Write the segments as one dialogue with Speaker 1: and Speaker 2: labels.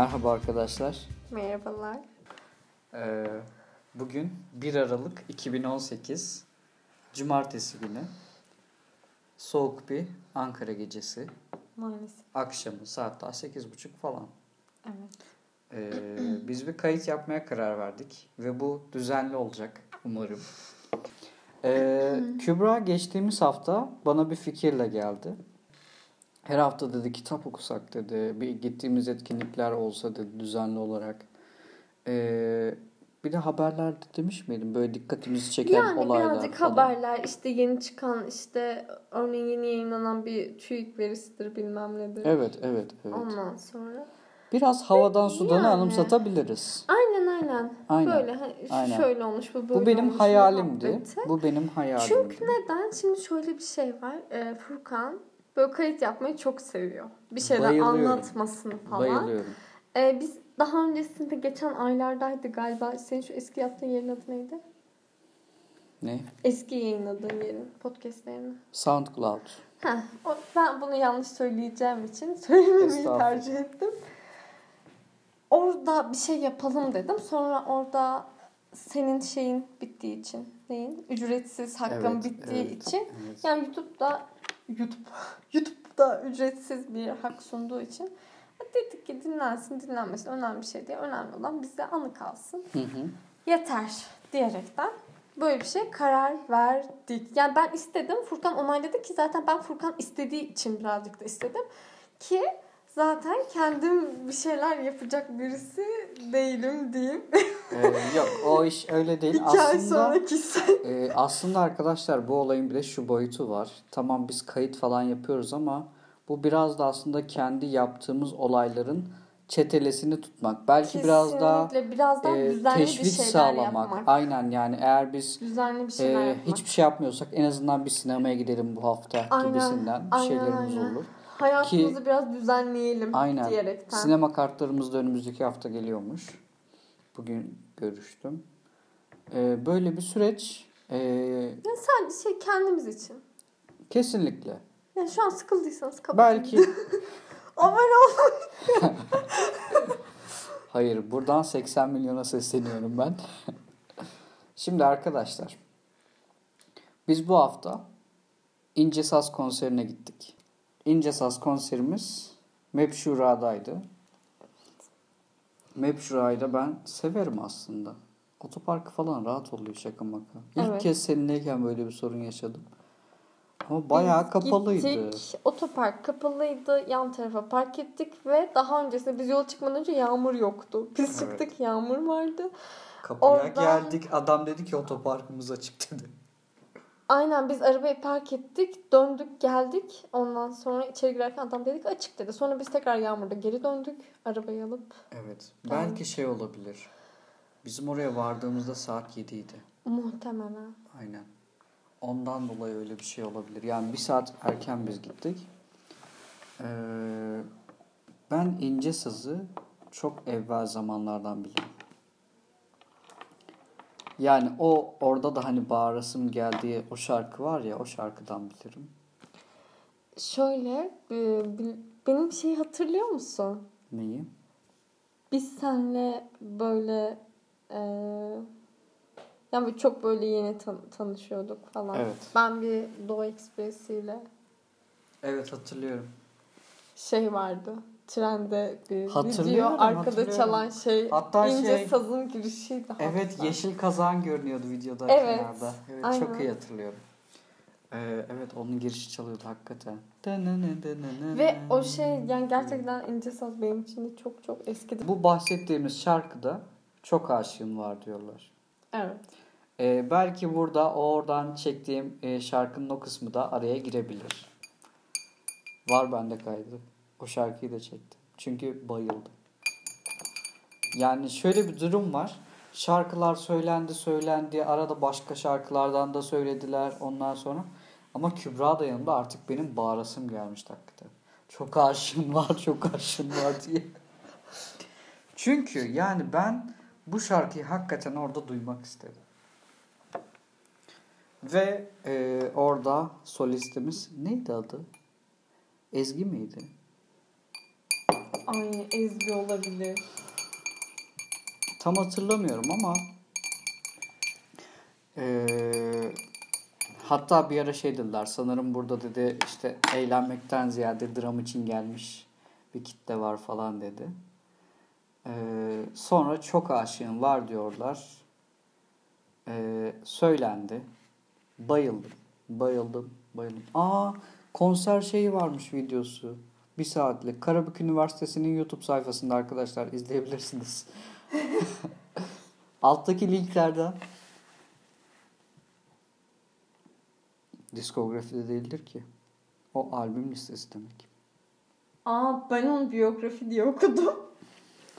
Speaker 1: Merhaba arkadaşlar.
Speaker 2: Merhabalar.
Speaker 1: Ee, bugün 1 Aralık 2018 Cumartesi günü. Soğuk bir Ankara gecesi.
Speaker 2: Maalesef.
Speaker 1: Akşamı saat daha 8.30 falan.
Speaker 2: Evet.
Speaker 1: Ee, biz bir kayıt yapmaya karar verdik. Ve bu düzenli olacak umarım. Ee, Kübra geçtiğimiz hafta bana bir fikirle geldi. Her hafta dedi kitap okusak dedi. Bir gittiğimiz etkinlikler olsa dedi düzenli olarak. Ee, bir de haberlerde demiş miydim böyle dikkatimizi çeken
Speaker 2: Yani
Speaker 1: olaylar
Speaker 2: birazcık
Speaker 1: falan.
Speaker 2: haberler işte yeni çıkan işte örneğin yeni yayınlanan bir TÜİK verisidir bilmem nedir.
Speaker 1: Evet evet evet.
Speaker 2: Ondan sonra.
Speaker 1: Biraz havadan sudanı
Speaker 2: Yani.
Speaker 1: anımsatabiliriz.
Speaker 2: Aynen aynen.
Speaker 1: Aynen.
Speaker 2: Böyle hani
Speaker 1: Aynen.
Speaker 2: şöyle olmuş bu böyle
Speaker 1: Bu benim hayalimdi.
Speaker 2: muhabbeti.
Speaker 1: Bu benim hayalimdi.
Speaker 2: Çünkü neden? Şimdi şöyle bir şey var. Ee, Furkan böyle kayıt yapmayı çok seviyor. Bir şeyler anlatmasını falan.
Speaker 1: Bayılıyorum.
Speaker 2: Ee, biz daha öncesinde geçen aylardaydı galiba. Senin şu eski yaptığın yerin adı neydi?
Speaker 1: Ne?
Speaker 2: Eski yayınladığın yerin podcastlerini.
Speaker 1: SoundCloud.
Speaker 2: Heh, o, ben bunu yanlış söyleyeceğim için söylememeyi tercih ettim. Orada bir şey yapalım dedim. Sonra orada senin şeyin bittiği için, neyin? Ücretsiz hakkım
Speaker 1: Evet,
Speaker 2: bittiği
Speaker 1: evet,
Speaker 2: için.
Speaker 1: evet.
Speaker 2: Yani YouTube'da YouTube YouTube'da ücretsiz bir hak sunduğu için dedik ki dinlensin dinlenmesin önemli bir şey değil. Önemli olan bize anı kalsın.
Speaker 1: Hı hı.
Speaker 2: Yeter diyerekten böyle bir şey karar verdik. Yani ben istedim. Furkan onayladı ki zaten ben Furkan istediği için birazcık da istedim. Ki zaten kendim bir şeyler yapacak birisi değilim diyeyim.
Speaker 1: Ee, yok o iş öyle değil.
Speaker 2: İki ay
Speaker 1: aslında
Speaker 2: sonra kişisel.
Speaker 1: e, aslında arkadaşlar bu olayın bir de şu boyutu var. Tamam biz kayıt falan yapıyoruz ama bu biraz da aslında kendi yaptığımız olayların çetelesini tutmak. Belki biraz daha
Speaker 2: biraz daha
Speaker 1: e,
Speaker 2: bir
Speaker 1: teşvik
Speaker 2: şeyler
Speaker 1: sağlamak.
Speaker 2: yapmak.
Speaker 1: Aynen yani eğer biz
Speaker 2: Düzenli bir şeyler
Speaker 1: e,
Speaker 2: yapmak.
Speaker 1: hiçbir şey yapmıyorsak en azından bir sinemaya gidelim bu hafta
Speaker 2: Aynen,
Speaker 1: gibisinden bir
Speaker 2: aynen,
Speaker 1: şeylerimiz
Speaker 2: aynen.
Speaker 1: olur.
Speaker 2: Hayatımızı biraz düzenleyelim
Speaker 1: Aynen.
Speaker 2: diyerekten.
Speaker 1: Sinema kartlarımız da önümüzdeki hafta geliyormuş. Bugün görüştüm. Ee, böyle bir süreç ee,
Speaker 2: Ya sadece şey kendimiz için.
Speaker 1: kesinlikle.
Speaker 2: Yani şu an sıkıldıysanız kapatın.
Speaker 1: Belki
Speaker 2: Abone ol.
Speaker 1: hayır buradan 80 milyona sesleniyorum ben. Şimdi arkadaşlar biz bu hafta İnce Saz konserine gittik. İnce Saz konserimiz Mepşura'daydı. Mepşura'yı da ben severim aslında. Otoparkı falan rahat oluyor şaka maka. İlk
Speaker 2: Evet.
Speaker 1: kez seninleyken böyle bir sorun yaşadım. Ama bayağı
Speaker 2: Biz
Speaker 1: kapalıydı.
Speaker 2: Gittik, otopark kapalıydı. Yan tarafa park ettik ve daha öncesinde biz yola çıkmadan önce yağmur yoktu. Biz
Speaker 1: Evet.
Speaker 2: çıktık yağmur vardı.
Speaker 1: Kapıya
Speaker 2: Oradan-
Speaker 1: geldik. Adam dedi ki otoparkımız açık dedi.
Speaker 2: Aynen biz arabayı park ettik. Döndük geldik. Ondan sonra içeri girerken adam dedik açık dedi. Sonra biz tekrar yağmurda geri döndük. Arabayı alıp.
Speaker 1: Evet. Belki şey olabilir. Bizim oraya vardığımızda saat 7 idi.
Speaker 2: Muhtemelen.
Speaker 1: Aynen. Ondan dolayı öyle bir şey olabilir. Yani bir saat erken biz gittik. Ee, ben ince sazı çok evvel zamanlardan bilirim. Yani o orada da hani bağırasım geldiği o şarkı var ya o şarkıdan bilirim.
Speaker 2: Şöyle e, benim şeyi hatırlıyor musun?
Speaker 1: Neyi?
Speaker 2: Biz senle böyle e, yani çok böyle yeni tan- tanışıyorduk falan.
Speaker 1: Evet.
Speaker 2: Ben bir Doğu Ekspresi ile
Speaker 1: Evet hatırlıyorum.
Speaker 2: şey vardı. Trende bir
Speaker 1: Hatırlıyorum,
Speaker 2: video arkada çalan şey
Speaker 1: Hatta
Speaker 2: ince
Speaker 1: şey-
Speaker 2: sazın girişiydi.
Speaker 1: Evet
Speaker 2: hatta.
Speaker 1: yeşil kazan görünüyordu videoda
Speaker 2: Evet,
Speaker 1: kenarda. Evet
Speaker 2: aynen.
Speaker 1: çok iyi hatırlıyorum. Ee, evet onun girişi çalıyordu hakikaten.
Speaker 2: Ve o şey yani gerçekten ince saz benim için de çok çok eskidi.
Speaker 1: Bu bahsettiğimiz şarkıda çok aşığın var diyorlar.
Speaker 2: Evet.
Speaker 1: Ee, belki burada oradan çektiğim e, şarkının o kısmı da araya girebilir. Var bende kaydı. O şarkıyı da çektim. Çünkü bayıldım. Yani şöyle bir durum var. Şarkılar söylendi söylendi. Arada başka şarkılardan da söylediler ondan sonra. Ama Kübra da yanımda artık benim bağırasım gelmişti hakikaten. Çok aşığım var, çok aşığım var diye. Çünkü yani ben bu şarkıyı hakikaten orada duymak istedim. Ve e, orada solistimiz neydi adı? Ezgi miydi?
Speaker 2: Ay Ezgi olabilir.
Speaker 1: Tam hatırlamıyorum ama eee, hatta bir ara şey dediler sanırım burada dedi işte eğlenmekten ziyade dram için gelmiş bir kitle var falan dedi. Eee, sonra çok aşığım var diyorlar. Eee, söylendi. Bayıldım. Bayıldım. Bayıldım. Aa konser şeyi varmış videosu. Bir saatlik. Karabük Üniversitesi'nin YouTube sayfasında arkadaşlar izleyebilirsiniz. Alttaki linklerden. Diskografide değildir ki. O albüm listesi demek.
Speaker 2: Aa ben onu biyografi diye okudum.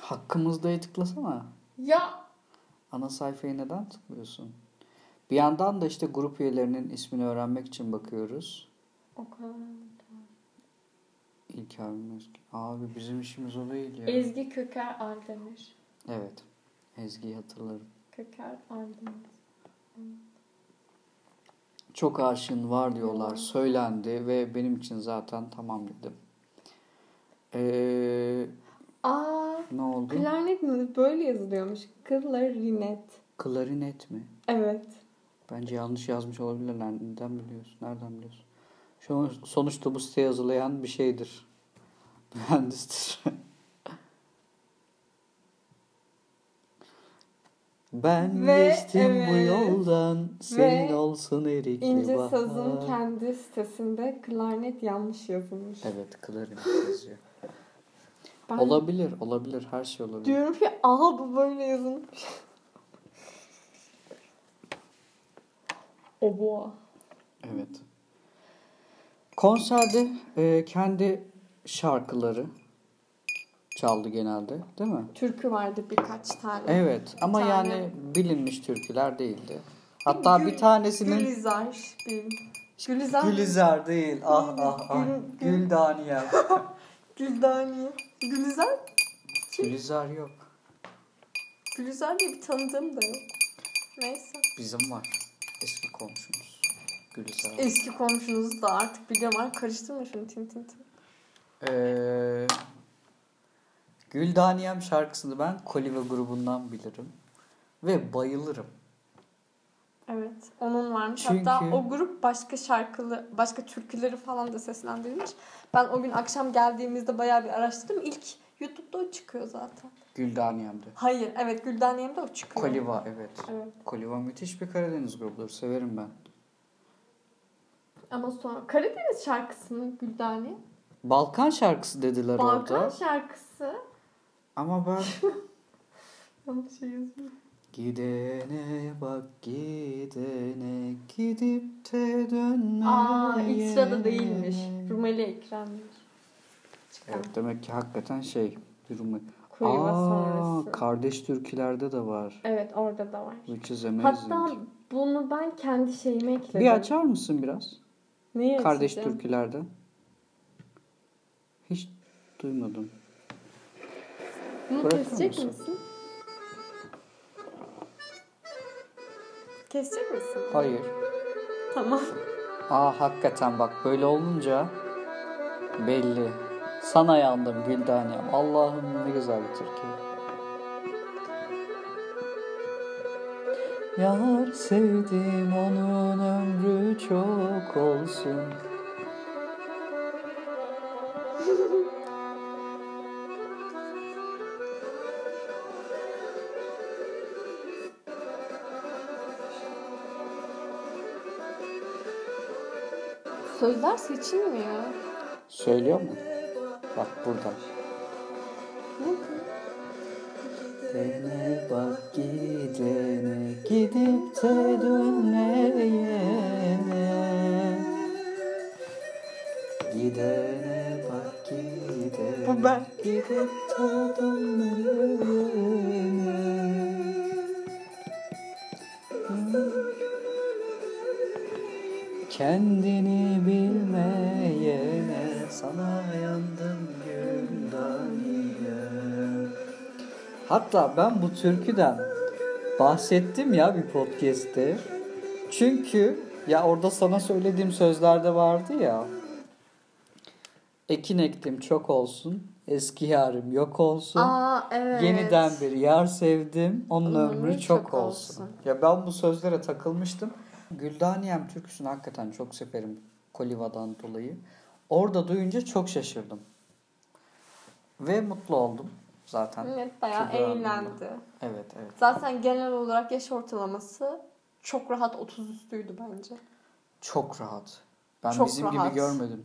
Speaker 1: Hakkımızda'ya tıklasana.
Speaker 2: Ya
Speaker 1: Ana sayfaya neden tıklıyorsun? Bir yandan da işte grup üyelerinin ismini öğrenmek için bakıyoruz.
Speaker 2: o kadar.
Speaker 1: İlk albüm Ezgi. Abi bizim işimiz o değil ya.
Speaker 2: Ezgi Köker Aldemir.
Speaker 1: Evet. Ezgi'yi hatırlarım.
Speaker 2: Köker Aldemir.
Speaker 1: Çok aşığın var diyorlar. Söylendi ve benim için zaten tamam dedim. Ee,
Speaker 2: Aa
Speaker 1: ne oldu?
Speaker 2: klarnet mi? Böyle yazılıyormuş. Klarinet.
Speaker 1: Klarinet mi?
Speaker 2: Evet.
Speaker 1: Bence yanlış yazmış olabilirler. Neden biliyorsun? Nereden biliyorsun? Sonuçta bu site hazırlayan bir şeydir. Mühendistir. Ben
Speaker 2: Ve
Speaker 1: geçtim bu
Speaker 2: evet.
Speaker 1: yoldan senin
Speaker 2: Ve
Speaker 1: olsun erikli
Speaker 2: İnce
Speaker 1: bahar.
Speaker 2: Saz'ın kendi sitesinde klarnet yanlış yazılmış.
Speaker 1: Evet, klarinet yazıyor.
Speaker 2: Ben
Speaker 1: Olabilir, olabilir. Her şey olabilir.
Speaker 2: diyorum ki aha bu böyle yazılmış. Oboa.
Speaker 1: Evet. Konserde e, kendi şarkıları çaldı genelde, değil mi?
Speaker 2: Türkü vardı birkaç tane.
Speaker 1: Evet ama
Speaker 2: tane.
Speaker 1: yani bilinmiş türküler değildi. Hatta
Speaker 2: Gül-
Speaker 1: bir tanesinin
Speaker 2: Gülizar. Bir. Gülizar.
Speaker 1: Gülizar değil. Ah ah ah.
Speaker 2: Gül- Gül-
Speaker 1: Güldaniyel.
Speaker 2: Güldaniye. Gülizar.
Speaker 1: Gülizar yok.
Speaker 2: Gülizar diye bir tanıdığım da yok. Neyse.
Speaker 1: Bizim var. Eski komşumuz. Gülizar.
Speaker 2: Eski komşunuz da artık biliyorum. Ay karıştırma şunu tin tin tin.
Speaker 1: Ee, Güldaniyem şarkısını ben Koliva grubundan bilirim. Ve bayılırım.
Speaker 2: Evet. Onun varmış.
Speaker 1: Çünkü-
Speaker 2: Hatta o grup başka şarkılı, başka türküleri falan da seslendirmiş. Ben o gün akşam geldiğimizde bayağı bir araştırdım. İlk YouTube'da o çıkıyor zaten.
Speaker 1: Güldaniyem'de.
Speaker 2: Hayır. Evet Güldaniyem'de o çıkıyor.
Speaker 1: Koliva evet.
Speaker 2: Evet.
Speaker 1: Koliva müthiş bir Karadeniz grubudur. Severim ben.
Speaker 2: Ama sonra Karadeniz şarkısı mı Güldaniye?
Speaker 1: Balkan şarkısı dediler
Speaker 2: Balkan
Speaker 1: orada.
Speaker 2: şarkısı.
Speaker 1: Ama ben
Speaker 2: Yanlış şey yazıyorum.
Speaker 1: Gidene bak gidene gidip de dönme.
Speaker 2: Aa ilk sırada değilmiş. Rumeli Ekrem'miş.
Speaker 1: Evet demek ki hakikaten şey Rumeli.
Speaker 2: Kuyuva
Speaker 1: Aa,
Speaker 2: sonrası.
Speaker 1: kardeş türkülerde de var.
Speaker 2: Evet orada da var.
Speaker 1: Which is amazing.
Speaker 2: Hatta bunu ben kendi şeyime ekledim.
Speaker 1: bir açar mısın biraz?
Speaker 2: Neyi
Speaker 1: Kardeş
Speaker 2: açacağım?
Speaker 1: türkülerde. Hiç duymadım.
Speaker 2: Bunu
Speaker 1: Bırakır
Speaker 2: kesecek
Speaker 1: mısın?
Speaker 2: misin? Kesecek misin?
Speaker 1: Hayır.
Speaker 2: Tamam.
Speaker 1: Aa hakikaten bak böyle olunca belli. Sana yandım Güldaniyem. Allah'ım ne güzel bir türkü. Yar sevdim onun ömrü çok olsun.
Speaker 2: Sözler seçilmiyor.
Speaker 1: Söylüyor mu? Bak burada. Gidene bak gidene. Gidip de dönmeyene. Gidene bak gidene.
Speaker 2: Bu ben.
Speaker 1: gidip de dönmeyene. Kendini Hatta ben bu türküden bahsettim ya bir podcast'te. Çünkü ya orada sana söylediğim sözlerde vardı ya. Ekin ektim çok olsun. Eski yarim yok olsun.
Speaker 2: Aa evet.
Speaker 1: Yeniden bir yar sevdim. Onun
Speaker 2: Onun
Speaker 1: ömrü
Speaker 2: ömrü
Speaker 1: çok,
Speaker 2: çok
Speaker 1: olsun.
Speaker 2: olsun.
Speaker 1: Ya ben bu sözlere takılmıştım. Güldaniyem türküsünü hakikaten çok severim Koliva'dan dolayı. Orada duyunca çok şaşırdım. Ve mutlu oldum zaten.
Speaker 2: Evet bayağı eğlendi.
Speaker 1: Evet evet.
Speaker 2: Zaten genel olarak yaş ortalaması çok rahat 30 üstüydü bence.
Speaker 1: Çok rahat. Ben
Speaker 2: Çok
Speaker 1: bizim
Speaker 2: rahat.
Speaker 1: gibi görmedim.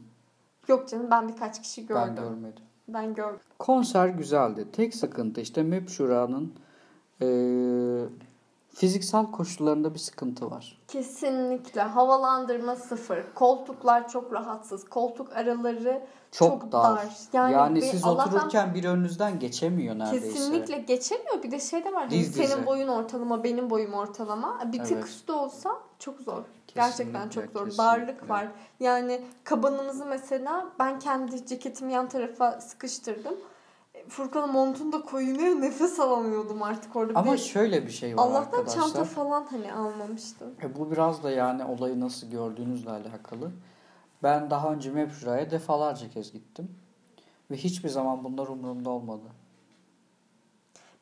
Speaker 2: Yok canım ben birkaç kişi gördüm.
Speaker 1: Ben görmedim.
Speaker 2: Ben gördüm.
Speaker 1: Konser güzeldi. Tek sıkıntı işte MEP Şura'nın eee, fiziksel koşullarında bir sıkıntı var.
Speaker 2: Kesinlikle havalandırma sıfır. Koltuklar çok rahatsız. Koltuk araları
Speaker 1: Çok,
Speaker 2: çok,
Speaker 1: dar.
Speaker 2: dar.
Speaker 1: Yani,
Speaker 2: Yani, bir-
Speaker 1: siz
Speaker 2: Allah'tan
Speaker 1: otururken bir önünüzden geçemiyor neredeyse.
Speaker 2: kesinlikle geçemiyor. Bir de şey de var.
Speaker 1: Diz
Speaker 2: senin
Speaker 1: dize.
Speaker 2: boyun ortalama, benim boyum ortalama. Bir tık
Speaker 1: Evet.
Speaker 2: üstü olsa çok zor. Gerçekten çok
Speaker 1: Kesinlikle,
Speaker 2: zor.
Speaker 1: kesinlikle.
Speaker 2: Darlık var. Yani kabanımızı mesela ben kendi ceketimi yan tarafa sıkıştırdım. Furkan'ın montunu da koyuyor nefes alamıyordum artık orada. Bir
Speaker 1: Ama
Speaker 2: de
Speaker 1: şöyle bir şey var
Speaker 2: Allah'tan
Speaker 1: arkadaşlar.
Speaker 2: çanta falan hani almamıştım.
Speaker 1: E bu biraz da yani olayı nasıl gördüğünüzle alakalı. Ben daha önce MEP Şura'ya defalarca kez gittim. Ve hiçbir zaman bunlar umurumda olmadı.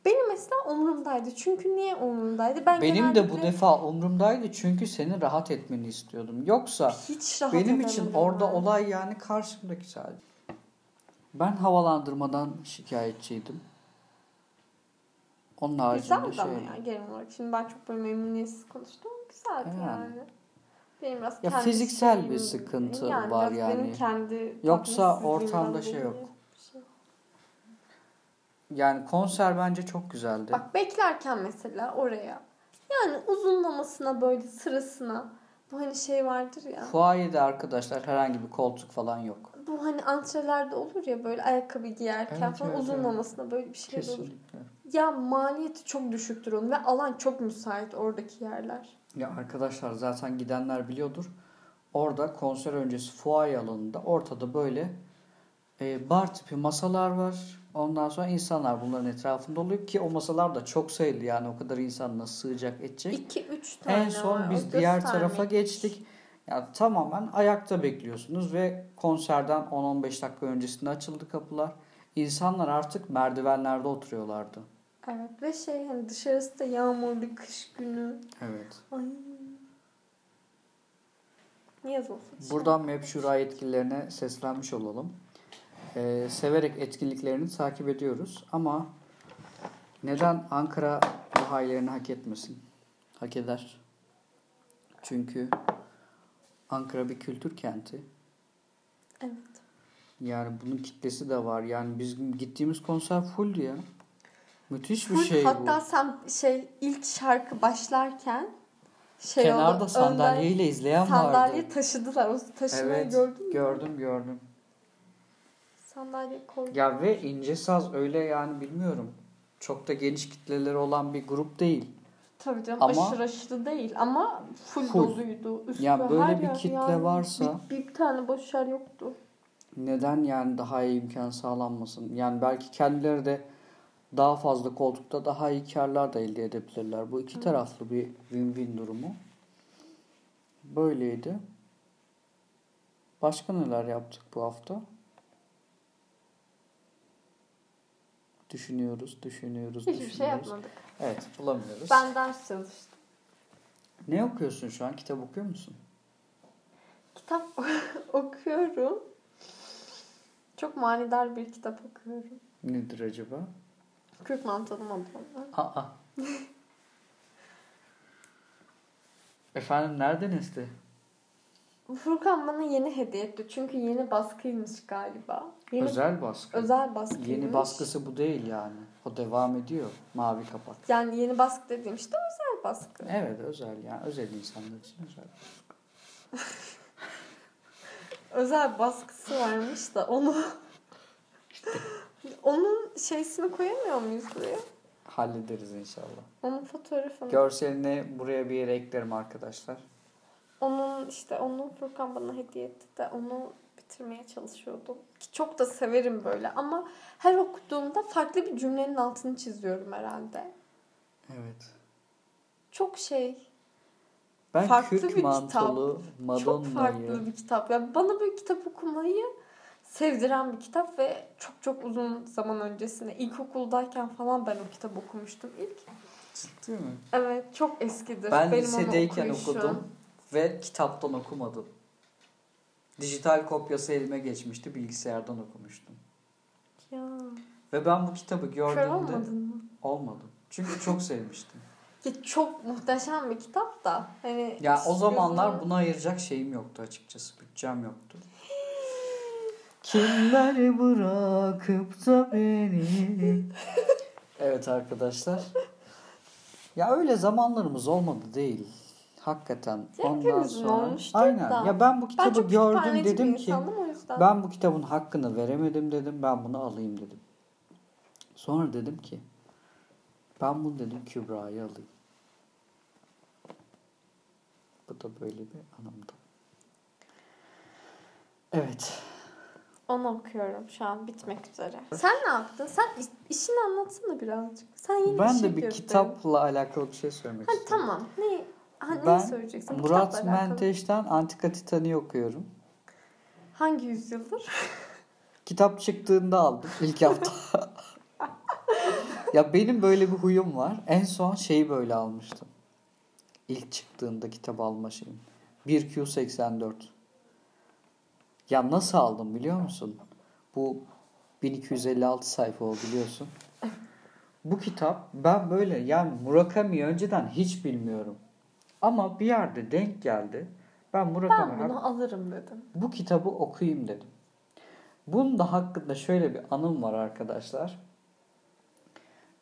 Speaker 2: Benim mesela umurumdaydı. Çünkü niye umurumdaydı? Ben
Speaker 1: Benim de bu defa umurumdaydı çünkü senin rahat etmeni istiyordum. Yoksa
Speaker 2: hiç rahat
Speaker 1: benim için orada
Speaker 2: ben.
Speaker 1: olay yani karşımdaki sadece. Ben havalandırmadan şikayetçiydim. Onun haricinde
Speaker 2: Güzeldi ama
Speaker 1: şey.
Speaker 2: ya genel olarak. Şimdi ben çok böyle memnuniyetsiz konuştum ama güzeldi
Speaker 1: Yani.
Speaker 2: yani. Benim biraz
Speaker 1: Ya fiziksel bir sıkıntı
Speaker 2: yani
Speaker 1: var yani.
Speaker 2: Benim kendi
Speaker 1: Yoksa ortamda şey yok.
Speaker 2: şey.
Speaker 1: Yani konser bence çok güzeldi.
Speaker 2: Bak beklerken mesela oraya yani uzunlamasına böyle sırasına bu hani şey vardır ya.
Speaker 1: Fuayede arkadaşlar herhangi bir koltuk falan yok.
Speaker 2: Bu hani antrelerde olur ya böyle ayakkabı giyerken
Speaker 1: Evet,
Speaker 2: falan
Speaker 1: evet,
Speaker 2: uzunlamasına böyle bir şey olur.
Speaker 1: Kesinlikle.
Speaker 2: Ya maliyeti çok düşüktür onun ve alan çok müsait oradaki yerler.
Speaker 1: Ya arkadaşlar zaten gidenler biliyordur. Orada konser öncesi fuaye alanında ortada böyle e, bar tipi masalar var. Ondan sonra insanlar bunların etrafında oluyor ki o masalar da çok sayılı yani o kadar insan nasıl sığacak edecek.
Speaker 2: 2-3 tane
Speaker 1: En son
Speaker 2: var.
Speaker 1: biz
Speaker 2: O
Speaker 1: diğer tarafa geçtik. Ya tamamen ayakta bekliyorsunuz ve konserden 10-15 dakika öncesinde açıldı kapılar. İnsanlar artık merdivenlerde oturuyorlardı.
Speaker 2: Evet ve şey hani dışarısı da yağmurlu kış günü.
Speaker 1: Evet.
Speaker 2: Ay. Yaz olsun.
Speaker 1: Buradan Map Şura yetkililerine seslenmiş olalım. Ee, severek etkinliklerini takip ediyoruz ama neden Ankara bu haylerini hak etmesin? Hak eder. Çünkü Ankara bir kültür kenti.
Speaker 2: Evet.
Speaker 1: Yani bunun kitlesi de var. Yani bizim gittiğimiz konser fulldü ya. Müthiş bir
Speaker 2: Full,
Speaker 1: şey
Speaker 2: hatta
Speaker 1: bu.
Speaker 2: sen şey ilk şarkı başlarken şey
Speaker 1: Kenarda
Speaker 2: oldu.
Speaker 1: sandalyeyle izleyen
Speaker 2: sandalye
Speaker 1: vardı.
Speaker 2: taşıdılar. O taşımayı
Speaker 1: Evet,
Speaker 2: gördün mü?
Speaker 1: gördüm gördüm.
Speaker 2: Sandalye koydu.
Speaker 1: Ya ve ince saz öyle yani bilmiyorum. Çok da geniş kitleleri olan bir grup değil.
Speaker 2: Tabii canım
Speaker 1: Ama-
Speaker 2: aşırı aşırı değil ama full,
Speaker 1: Full.
Speaker 2: doluydu. Üstü
Speaker 1: Ya böyle
Speaker 2: her
Speaker 1: bir
Speaker 2: yer
Speaker 1: kitle
Speaker 2: yani.
Speaker 1: varsa-
Speaker 2: Bir, bir tane boş yer yoktu.
Speaker 1: Neden yani daha iyi imkan sağlanmasın? Yani belki kendileri de daha fazla koltukta daha iyi karlar da elde edebilirler. Bu iki taraflı bir win-win durumu. Böyleydi. Başka neler yaptık bu hafta? Düşünüyoruz, düşünüyoruz,
Speaker 2: Hiçbir şey
Speaker 1: düşünüyoruz.
Speaker 2: yapmadık.
Speaker 1: Evet, bulamıyoruz.
Speaker 2: Ben ders çalıştım.
Speaker 1: Ne okuyorsun şu an? Kitap okuyor musun?
Speaker 2: Kitap okuyorum. Çok manidar bir kitap okuyorum.
Speaker 1: Nedir acaba?
Speaker 2: Kürk mantolu Madonna.
Speaker 1: Aa. Efendim nereden esti?
Speaker 2: Furkan bana yeni hediye etti. Çünkü yeni baskıymış galiba. Yeni
Speaker 1: Özel baskı.
Speaker 2: özel baskıymış.
Speaker 1: Yeni baskısı bu değil yani. O devam ediyor. Mavi kapak.
Speaker 2: Yani yeni baskı dediğim işte özel baskı.
Speaker 1: Evet özel yani. Özel insanlar için özel.
Speaker 2: Özel baskısı varmış da onu onun şeysini koyamıyor muyuz buraya?
Speaker 1: Hallederiz inşallah.
Speaker 2: Onun fotoğrafını.
Speaker 1: Görselini buraya bir yere eklerim arkadaşlar.
Speaker 2: Onun işte onun Furkan bana hediye etti de onu bitirmeye çalışıyordum. Ki çok da severim böyle ama her okuduğumda farklı bir cümlenin altını çiziyorum herhalde.
Speaker 1: Evet.
Speaker 2: Çok şey,
Speaker 1: Ben
Speaker 2: Farklı
Speaker 1: kürk
Speaker 2: bir
Speaker 1: mantolu
Speaker 2: çok farklı
Speaker 1: Madonna'yı
Speaker 2: bir kitap. Yani bana böyle kitap okumayı sevdiren bir kitap ve çok çok uzun zaman öncesinde ilkokuldayken falan ben o kitabı okumuştum ilk.
Speaker 1: Ciddi mi?
Speaker 2: Evet çok eskidir.
Speaker 1: Ben
Speaker 2: Benim
Speaker 1: lisedeyken okudum ve kitaptan okumadım. Dijital kopyası elime geçmişti. Bilgisayardan okumuştum.
Speaker 2: Ya.
Speaker 1: Ve ben bu kitabı
Speaker 2: Kör
Speaker 1: gördüğümde
Speaker 2: olmadın mı?
Speaker 1: olmadım. Çünkü çok sevmiştim.
Speaker 2: Ki çok muhteşem bir kitap da. Hani
Speaker 1: Ya o zamanlar buna ayıracak şeyim yoktu açıkçası. Bütçem yoktu. Kimler bırakıp da beni Evet arkadaşlar. Ya öyle zamanlarımız olmadı değil. Hakikaten. Ondan sonra. Aynen.
Speaker 2: da.
Speaker 1: Ya ben bu
Speaker 2: ben
Speaker 1: kitabı
Speaker 2: çok
Speaker 1: gördüm dedim ki ben bu kitabın hakkını veremedim dedim. Ben bunu alayım dedim. Sonra dedim ki ben bunu dedim Kübra'ya alayım. Bu da böyle bir anımdı. Evet.
Speaker 2: Onu okuyorum şu an bitmek üzere. Sen ne yaptın? Sen iş- işini anlatsana birazcık. Sen yeni
Speaker 1: ben
Speaker 2: şey
Speaker 1: de bir
Speaker 2: girdin.
Speaker 1: kitapla alakalı bir şey söylemek
Speaker 2: Ha,
Speaker 1: istiyorum.
Speaker 2: tamam. Ne, ha,
Speaker 1: Ben
Speaker 2: neyi söyleyeceksin?
Speaker 1: Murat
Speaker 2: Kitapla alakalı.
Speaker 1: Menteş'ten Antika Titan'ı okuyorum.
Speaker 2: Hangi yüzyıldır?
Speaker 1: Kitap çıktığında aldım ilk hafta. ya benim böyle bir huyum var. En son şeyi böyle almıştım. İlk çıktığında kitap alma şeyim. 1Q84. Ya nasıl aldım biliyor musun? Bu 1256 sayfa o biliyorsun. Bu kitap ben böyle yani Murakami'yi önceden hiç bilmiyorum. Ama bir yerde denk geldi. Ben Murakami
Speaker 2: Ben bunu alırım dedim.
Speaker 1: bu kitabı okuyayım dedim. Bunun da hakkında şöyle bir anım var arkadaşlar.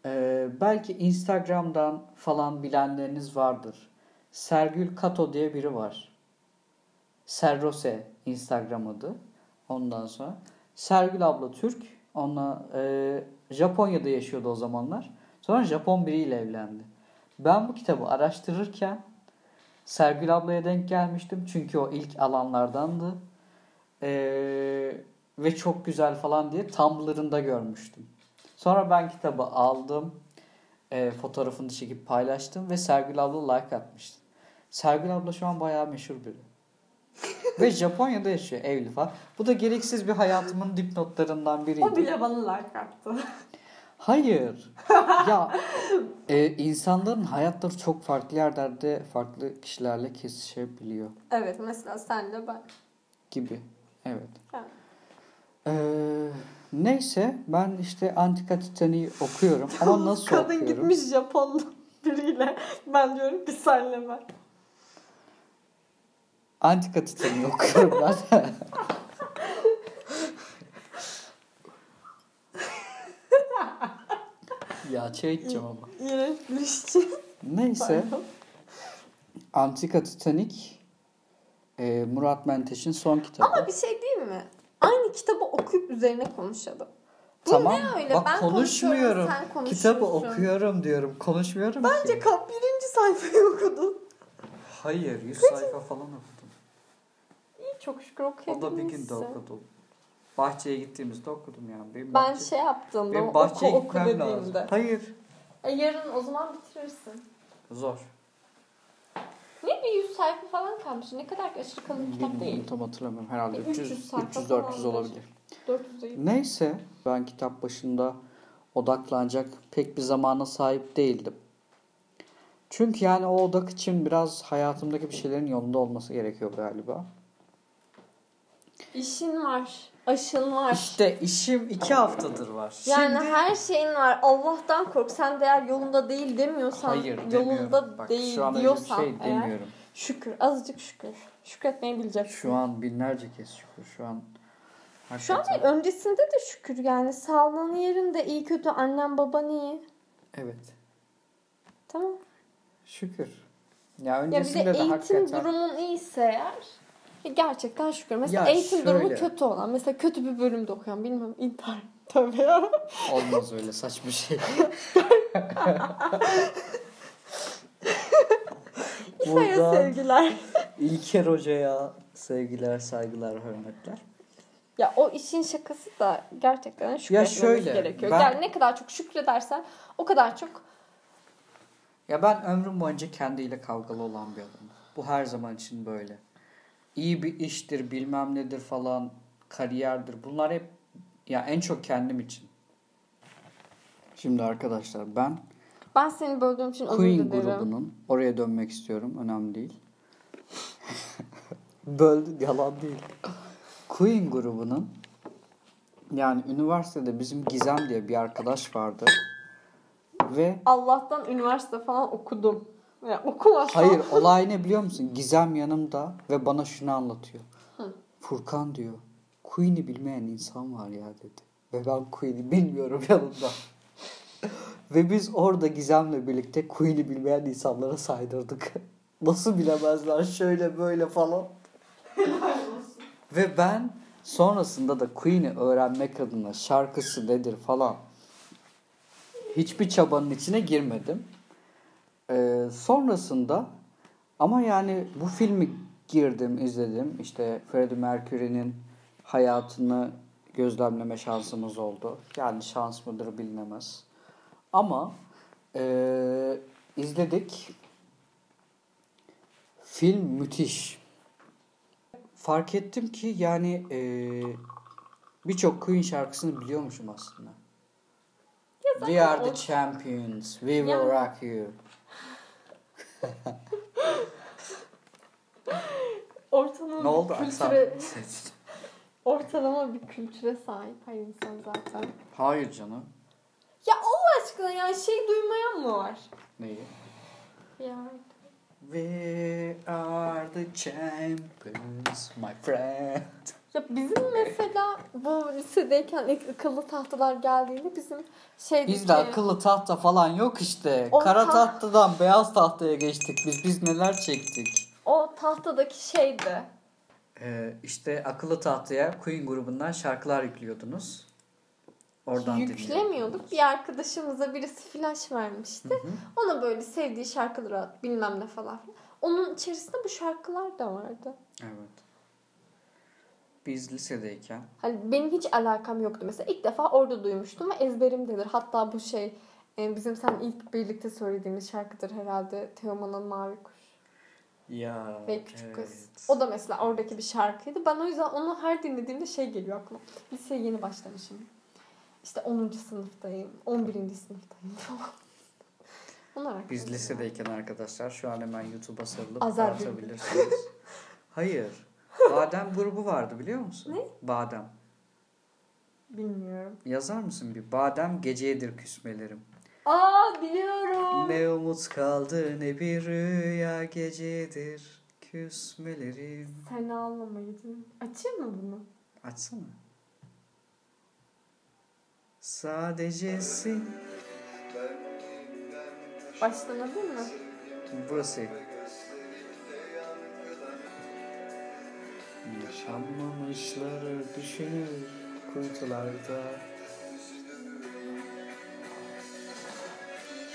Speaker 1: Ee, belki Instagram'dan falan bilenleriniz vardır. Sergül Kato diye biri var. Serrose Instagram adı. Ondan sonra Sergül abla Türk. Onunla e, Japonya'da yaşıyordu o zamanlar. Sonra Japon biriyle evlendi. Ben bu kitabı araştırırken Sergül ablaya denk gelmiştim. Çünkü o ilk alanlardandı. Ee, ve çok güzel falan diye Tumblr'ında görmüştüm. Sonra ben kitabı aldım. Ee, fotoğrafını çekip paylaştım ve Sergül abla like atmıştı. Sergül abla şu an bayağı meşhur biri. Ve Japonya'da yaşıyor evli falan. Bu da gereksiz bir hayatımın dipnotlarından biriydi.
Speaker 2: O bile bana like attı.
Speaker 1: Hayır. ya e, insanların hayatları çok farklı yerlerde farklı kişilerle kesişebiliyor
Speaker 2: evet mesela senle ben.
Speaker 1: gibi. Evet.
Speaker 2: Evet.
Speaker 1: Ee, neyse ben işte Antika Titan'ı okuyorum ama nasıl
Speaker 2: Kadın
Speaker 1: okuyorum?
Speaker 2: gitmiş Japonlu biriyle. Ben diyorum ki senle ben.
Speaker 1: Antika Titan'ı okuyorum ben. ya çay içeceğim ama.
Speaker 2: Bir işçi.
Speaker 1: Neyse
Speaker 2: Pardon.
Speaker 1: Antika Titanic e, Murat Menteş'in son kitabı.
Speaker 2: Ama bir şey değil mi? Aynı kitabı okuyup üzerine konuşalım. Bu
Speaker 1: tamam.
Speaker 2: ne öyle?
Speaker 1: Bak
Speaker 2: ben
Speaker 1: konuşmuyorum.
Speaker 2: sen
Speaker 1: Kitabı okuyorum diyorum. Konuşmuyorum
Speaker 2: Bence
Speaker 1: ki.
Speaker 2: ka- birinci sayfayı okudun.
Speaker 1: Hayır 100 sayfa falan okudum.
Speaker 2: Çok şükür
Speaker 1: O
Speaker 2: okuyabildin.
Speaker 1: da bir günde okudum. Bahçeye gittiğimizde okudum yani. Benim
Speaker 2: Ben
Speaker 1: bahçe-
Speaker 2: şey yaptığımda
Speaker 1: benim
Speaker 2: oku
Speaker 1: bahçeye
Speaker 2: oku
Speaker 1: gitmem lazım. Hayır.
Speaker 2: E, yarın o zaman bitirirsin.
Speaker 1: Zor.
Speaker 2: Ne bir 100 sayfa falan kalmış. Ne kadar aşırı kalın bir kitap
Speaker 1: Bilmiyorum,
Speaker 2: değil.
Speaker 1: tam hatırlamıyorum. Herhalde
Speaker 2: E,
Speaker 1: 300
Speaker 2: 300 sayfa
Speaker 1: 300 400
Speaker 2: falandır.
Speaker 1: olabilir.
Speaker 2: 400 değil.
Speaker 1: Neyse ben kitap başında odaklanacak pek bir zamana sahip değildim. Çünkü yani o odak için biraz hayatımdaki bir şeylerin yolunda olması gerekiyor galiba.
Speaker 2: İşin var. Aşın var.
Speaker 1: İşte işim iki haftadır var.
Speaker 2: Yani
Speaker 1: Şimdi...
Speaker 2: her şeyin var. Allah'tan kork. Sen de eğer yolunda değil demiyorsan,
Speaker 1: Hayır demiyorum.
Speaker 2: yolunda
Speaker 1: Bak,
Speaker 2: değil
Speaker 1: şu an bir
Speaker 2: diyorsan
Speaker 1: şey
Speaker 2: eğer,
Speaker 1: demiyorum.
Speaker 2: şükür. Azıcık şükür. Şükretmeyi bileceksin.
Speaker 1: Şu an binlerce kez şükür. Şu an
Speaker 2: Şu an
Speaker 1: hakikaten-
Speaker 2: değil, öncesinde de şükür yani. Sağlığın yerinde iyi kötü annem baban iyi.
Speaker 1: Evet.
Speaker 2: Tamam.
Speaker 1: Şükür. Ya
Speaker 2: Ya bir de
Speaker 1: öncesinde de,
Speaker 2: eğitim
Speaker 1: hakikaten
Speaker 2: durumun iyiyse eğer gerçekten şükür. Mesela
Speaker 1: Ya
Speaker 2: eğitim durumu
Speaker 1: şöyle.
Speaker 2: kötü olan. Mesela kötü bir bölümde okuyan bilmiyorum intihar. Tövbe ya.
Speaker 1: olmaz öyle saçma şey. Buradan
Speaker 2: sevgiler.
Speaker 1: İlker Hoca'ya sevgiler, saygılar, hürmetler.
Speaker 2: Ya o işin şakası da gerçekten şükretmemiz
Speaker 1: şöyle,
Speaker 2: gerekiyor.
Speaker 1: ben-
Speaker 2: Yani ne kadar çok şükredersen o kadar çok
Speaker 1: Ya ben ömrüm boyunca kendiyle kavgalı olan bir adamım. Bu her zaman için böyle. İyi bir iştir, bilmem nedir falan kariyerdir. Bunlar hep ya en çok kendim için. Şimdi arkadaşlar ben
Speaker 2: Ben seni böldüğüm için özür
Speaker 1: Queen
Speaker 2: dilerim.
Speaker 1: grubunun oraya dönmek istiyorum. Önemli değil. Böldün yalan değil. Queen grubunun yani üniversitede bizim Gizem diye bir arkadaş vardı. Ve
Speaker 2: Allah'tan üniversite falan okudum. Yani okumasam.
Speaker 1: hayır olay ne biliyor musun? Gizem yanımda ve bana şunu anlatıyor.
Speaker 2: Hı.
Speaker 1: Furkan diyor. Queen'i bilmeyen insan var ya dedi. Ve ben Queen'i bilmiyorum yanımda. ve biz orada Gizem'le birlikte Queen'i bilmeyen insanlara saydırdık. Nasıl bilemezler şöyle böyle falan. ve ben sonrasında da Queen'i öğrenmek adına şarkısı nedir falan hiçbir çabanın içine girmedim. Ee, sonrasında ama yani bu filmi girdim, izledim. İşte Freddie Mercury'nin hayatını gözlemleme şansımız oldu. Yani şans mıdır bilinemez. Ama ee, izledik. Film müthiş. Fark ettim ki yani ee, birçok Queen şarkısını biliyormuşum aslında. We are the champions. We will
Speaker 2: Yani-
Speaker 1: rock you.
Speaker 2: Ortalama
Speaker 1: Ne oldu
Speaker 2: kültüre, ortalama bir kültüre sahip her insan zaten.
Speaker 1: Hayır canım.
Speaker 2: Ya Allah aşkına ya şey duymayan mı var?
Speaker 1: Neyi?
Speaker 2: Ya
Speaker 1: We are the champions, my friend.
Speaker 2: Ya bizim mesela bu lisedeyken ilk akıllı tahtalar geldiğinde bizim şeydi
Speaker 1: Bizde akıllı tahta falan yok işte.
Speaker 2: O
Speaker 1: Kara
Speaker 2: ta-
Speaker 1: tahtadan beyaz tahtaya geçtik biz. Biz neler çektik.
Speaker 2: o tahtadaki şeydi.
Speaker 1: Ee, işte akıllı tahtaya Queen grubundan şarkılar yüklüyordunuz. Oradan
Speaker 2: Yüklemiyorduk. Bir arkadaşımıza birisi flash vermişti.
Speaker 1: Hı hı.
Speaker 2: Ona böyle sevdiği şarkıları at, bilmem ne falan. Onun içerisinde bu şarkılar da vardı.
Speaker 1: Evet. Biz lisedeyken
Speaker 2: Hani benim hiç alakam yoktu. Mesela ilk defa orada duymuştum ve ezberimdedir. Hatta bu şey e, bizim sen ilk birlikte söylediğimiz şarkıdır herhalde. Teoman'ın Mavi Kuş
Speaker 1: ya
Speaker 2: ve Küçük
Speaker 1: evet.
Speaker 2: Kız. O da mesela oradaki bir şarkıydı. Ben o yüzden onu her dinlediğimde şey geliyor aklıma. Liseye yeni başlamışım. İşte 10. sınıftayım, 11. sınıftayım falan. Onlar
Speaker 1: Biz
Speaker 2: aklıma
Speaker 1: lisedeyken arkadaşlar şu an hemen YouTube'a sarılıp atabilirsiniz. Hayır. Badem grubu vardı biliyor musun?
Speaker 2: Ne?
Speaker 1: Badem.
Speaker 2: Bilmiyorum.
Speaker 1: Yazar mısın bir? Badem geceyedir küsmelerim.
Speaker 2: Aa biliyorum.
Speaker 1: Ne umut kaldı ne bir rüya gecedir küsmelerim.
Speaker 2: Sen ağlamaydın. Açayım mı bunu?
Speaker 1: Açsana. Sadece sen.
Speaker 2: Baştan alayım mı?
Speaker 1: Burası. Yaşanmamışları düşünür kuytularda.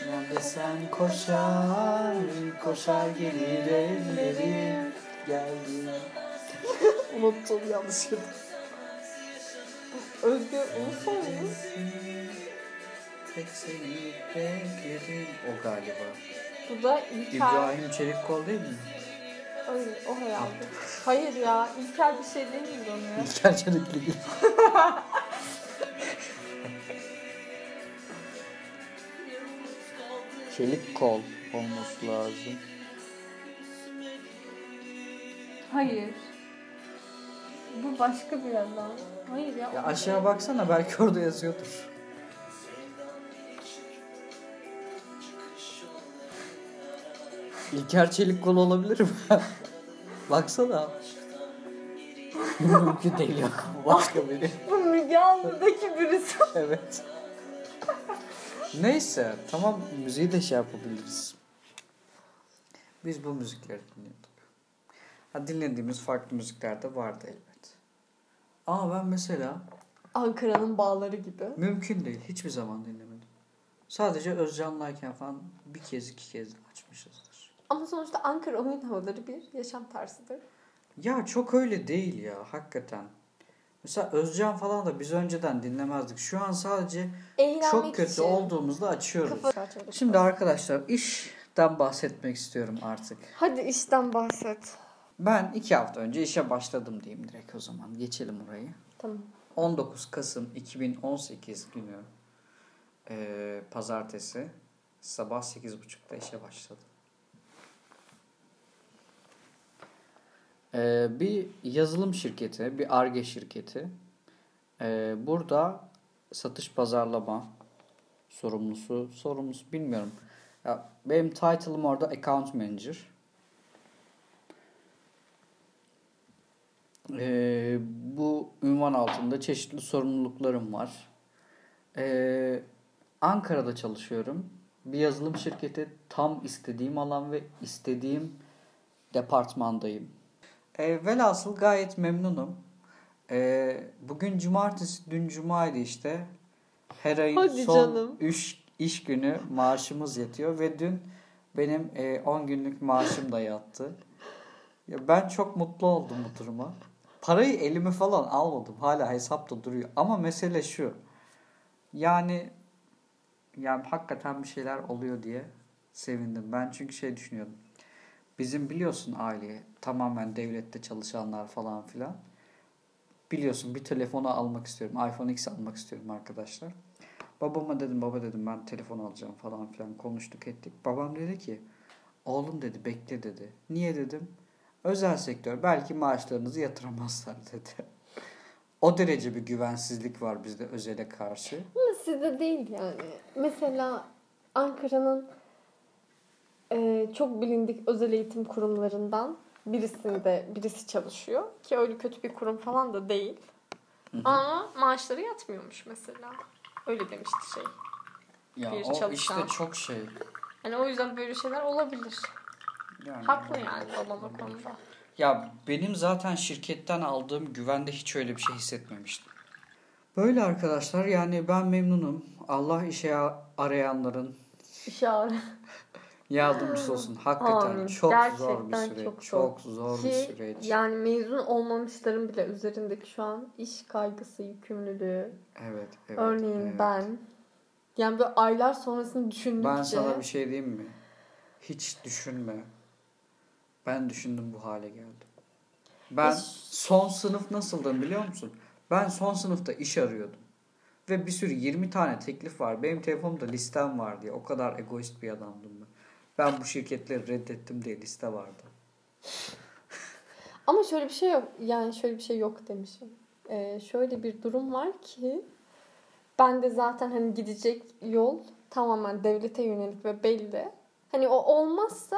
Speaker 1: Nerede sen koşar, koşar gelir ellerim geldi. Unuttum yanlışlıkla.
Speaker 2: Özgür Ulusoy mu?
Speaker 1: Tek seni bekledim. O galiba.
Speaker 2: Bu da İlker.
Speaker 1: İbrahim Çelikkol değil mi?
Speaker 2: O herhalde. Hayır ya İlker bir şey değil miydi onu ya?
Speaker 1: İlker Çelikli. Çelik kol olması lazım.
Speaker 2: Hayır. Bu başka bir adam. Hayır ya.
Speaker 1: Ya aşağı baksana belki orada yazıyordur. İlker Çelik kol olabilir mi? baksana. Mümkün değil yok. Bu Başka biri.
Speaker 2: Bu Müge Anlı'daki birisi.
Speaker 1: evet. Neyse tamam müziği de şey yapabiliriz. Biz bu müzikleri dinliyorduk. Ha, dinlediğimiz farklı müzikler de vardı elbet. Ama ben mesela
Speaker 2: Ankara'nın bağları gibi.
Speaker 1: mümkün değil hiçbir zaman dinlemedim. Sadece Özcan'layken falan bir kez iki kez açmışızdır.
Speaker 2: Ama sonuçta Ankara oyun havaları bir yaşam tarzıdır.
Speaker 1: Ya çok öyle değil ya hakikaten. Mesela Özcan falan da biz önceden dinlemezdik. Şu an sadece
Speaker 2: Eğlenmek
Speaker 1: çok kötü
Speaker 2: için.
Speaker 1: olduğumuzda açıyoruz.
Speaker 2: Kafa...
Speaker 1: Şimdi arkadaşlar işten bahsetmek istiyorum artık.
Speaker 2: Hadi işten bahset.
Speaker 1: Ben iki hafta önce işe başladım diyeyim direkt o zaman. Geçelim orayı.
Speaker 2: Tamam.
Speaker 1: 19 Kasım 2018 günü e, pazartesi sabah 8.30'da işe başladım. E, bir yazılım şirketi, bir ARGE şirketi. E, burada satış pazarlama sorumlusu, sorumlusu bilmiyorum. Ya, benim title'ım orada account manager. Ee, bu ünvan altında çeşitli sorumluluklarım var. Ee, Ankara'da çalışıyorum. Bir yazılım şirketi tam istediğim alan ve istediğim departmandayım. Ee, velhasıl gayet memnunum. Ee, bugün cumartesi, dün cumaydı işte. Her ayın
Speaker 2: Hadi
Speaker 1: son
Speaker 2: canım.
Speaker 1: 3 iş günü maaşımız yatıyor ve dün benim e, 10 günlük maaşım da yattı. Ya ben çok mutlu oldum bu duruma. Parayı elime falan almadım. Hala hesapta duruyor. Ama mesele şu. Yani yani hakikaten bir şeyler oluyor diye sevindim. Ben çünkü şey düşünüyordum. Bizim biliyorsun aileye tamamen devlette çalışanlar falan filan. Biliyorsun bir telefonu almak istiyorum. iPhone X almak istiyorum arkadaşlar. Babama dedim baba dedim ben telefon alacağım falan filan konuştuk ettik. Babam dedi ki oğlum dedi bekle dedi. Niye dedim. Özel sektör belki maaşlarınızı yatıramazlar dedi. O derece bir güvensizlik var bizde özele karşı.
Speaker 2: Ama sizde değil yani. Mesela Ankara'nın e, çok bilindik özel eğitim kurumlarından birisinde birisi çalışıyor. Ki öyle kötü bir kurum falan da değil. Ama maaşları yatmıyormuş mesela. Öyle demişti şey.
Speaker 1: Ya
Speaker 2: Bir
Speaker 1: o
Speaker 2: çalışan.
Speaker 1: işte çok şey.
Speaker 2: Hani o yüzden böyle şeyler olabilir.
Speaker 1: Yani,
Speaker 2: Haklı yani babam o konuda.
Speaker 1: Ya benim zaten şirketten aldığım güvende hiç öyle bir şey hissetmemiştim. Böyle arkadaşlar yani ben memnunum. Allah işe arayanların
Speaker 2: İşare.
Speaker 1: yardımcısı olsun. Hakikaten
Speaker 2: Amin.
Speaker 1: çok zor bir
Speaker 2: Gerçekten
Speaker 1: süreç.
Speaker 2: çok
Speaker 1: Çok,
Speaker 2: zor.
Speaker 1: zor bir
Speaker 2: Ki
Speaker 1: süreç.
Speaker 2: yani mezun olmamışların bile üzerindeki şu an iş kaygısı, yükümlülüğü.
Speaker 1: Evet, evet.
Speaker 2: Örneğin
Speaker 1: evet.
Speaker 2: ben. Yani böyle aylar sonrasını düşündükçe.
Speaker 1: Ben sana bir şey diyeyim mi? Hiç düşünme. Ben düşündüm bu hale geldim. Ben
Speaker 2: Hiç-
Speaker 1: son sınıf nasıldım biliyor musun? Ben son sınıfta iş arıyordum. Ve bir sürü 20 tane teklif var. Benim telefonumda listem var diye. O kadar egoist bir adamdım ben. Ben bu şirketleri reddettim diye liste vardı.
Speaker 2: Ama şöyle bir şey yok. Yani şöyle bir şey yok demişim. Ee, şöyle bir durum var ki ben de zaten hani gidecek yol tamamen devlete yönelik ve belli. Hani o olmazsa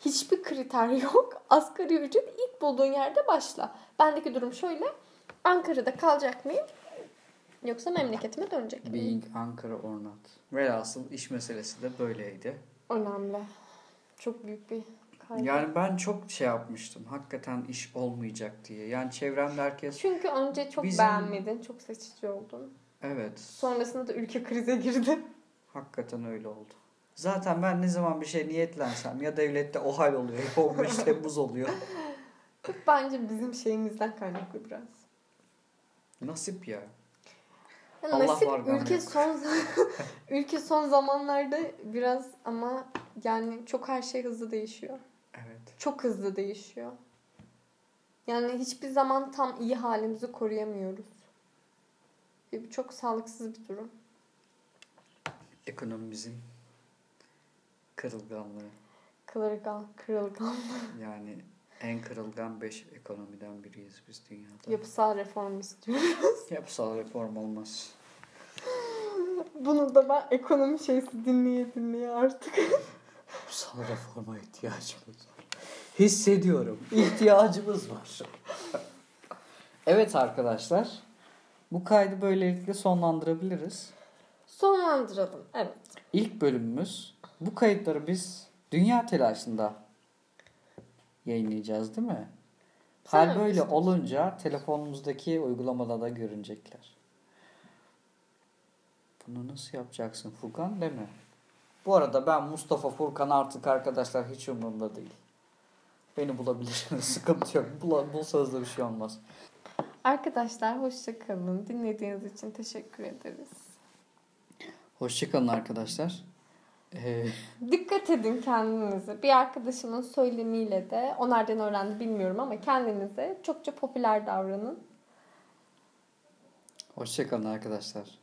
Speaker 2: hiçbir kriter yok. Asgari ücret ilk bulduğun yerde başla. Bendeki durum şöyle. Ankara'da kalacak mıyım? Yoksa memleketime dönecek miyim?
Speaker 1: Being Ankara or not. Velhasıl iş meselesi de böyleydi.
Speaker 2: Önemli. Çok büyük bir kaygı.
Speaker 1: Yani ben çok şey yapmıştım. Hakikaten iş olmayacak diye. Yani çevremde herkes
Speaker 2: Çünkü önce çok
Speaker 1: Bizim-
Speaker 2: beğenmedin, çok seçici oldun.
Speaker 1: evet
Speaker 2: Sonrasında da ülke krize girdi.
Speaker 1: Hakikaten öyle oldu. Zaten ben ne zaman bir şey niyetlensem ya devlette o hal oluyor ya 15 Temmuz oluyor.
Speaker 2: Bence bizim şeyimizden kaynaklı biraz.
Speaker 1: Nasip ya.
Speaker 2: Yani
Speaker 1: Allah
Speaker 2: nasip
Speaker 1: var,
Speaker 2: ülke
Speaker 1: yok.
Speaker 2: son ülke son zamanlarda biraz ama yani çok her şey hızlı değişiyor.
Speaker 1: Evet.
Speaker 2: Çok hızlı değişiyor. Yani hiçbir zaman tam iyi halimizi koruyamıyoruz. Ve bu çok sağlıksız bir durum.
Speaker 1: Ekonomimizin kırılganlığı.
Speaker 2: Kırılgan, kırılgan.
Speaker 1: Yani en kırılgan 5 ekonomiden biriyiz biz dünyada.
Speaker 2: Yapısal reform istiyoruz.
Speaker 1: Yapısal reform olmaz.
Speaker 2: Bunu da ben ekonomi şeysi dinleye dinleye artık.
Speaker 1: Yapısal reforma ihtiyacımız var. Hissediyorum. İhtiyacımız var. evet arkadaşlar. Bu kaydı böylelikle sonlandırabiliriz.
Speaker 2: Sonlandıralım. Evet.
Speaker 1: İlk bölümümüz. Bu kayıtları biz dünya telaşında yayınlayacağız değil mi?
Speaker 2: Sen
Speaker 1: Hal
Speaker 2: öyle
Speaker 1: böyle
Speaker 2: istiyorsun.
Speaker 1: olunca telefonumuzdaki uygulamada da görünecekler. Bunu nasıl yapacaksın Furkan deme. Bu arada ben Mustafa Furkan artık arkadaşlar hiç umurumda değil. Beni bulabilirsiniz. Sıkıntı yok. Bul bulsanız da bir şey olmaz.
Speaker 2: Arkadaşlar hoşça kalın. Dinlediğiniz için teşekkür ederiz.
Speaker 1: Hoşçakalın arkadaşlar. Ee,
Speaker 2: Dikkat edin kendinize. Bir arkadaşımın söylemiyle de o nereden öğrendi bilmiyorum ama kendinize çokça popüler davranın.
Speaker 1: Hoşçakalın arkadaşlar.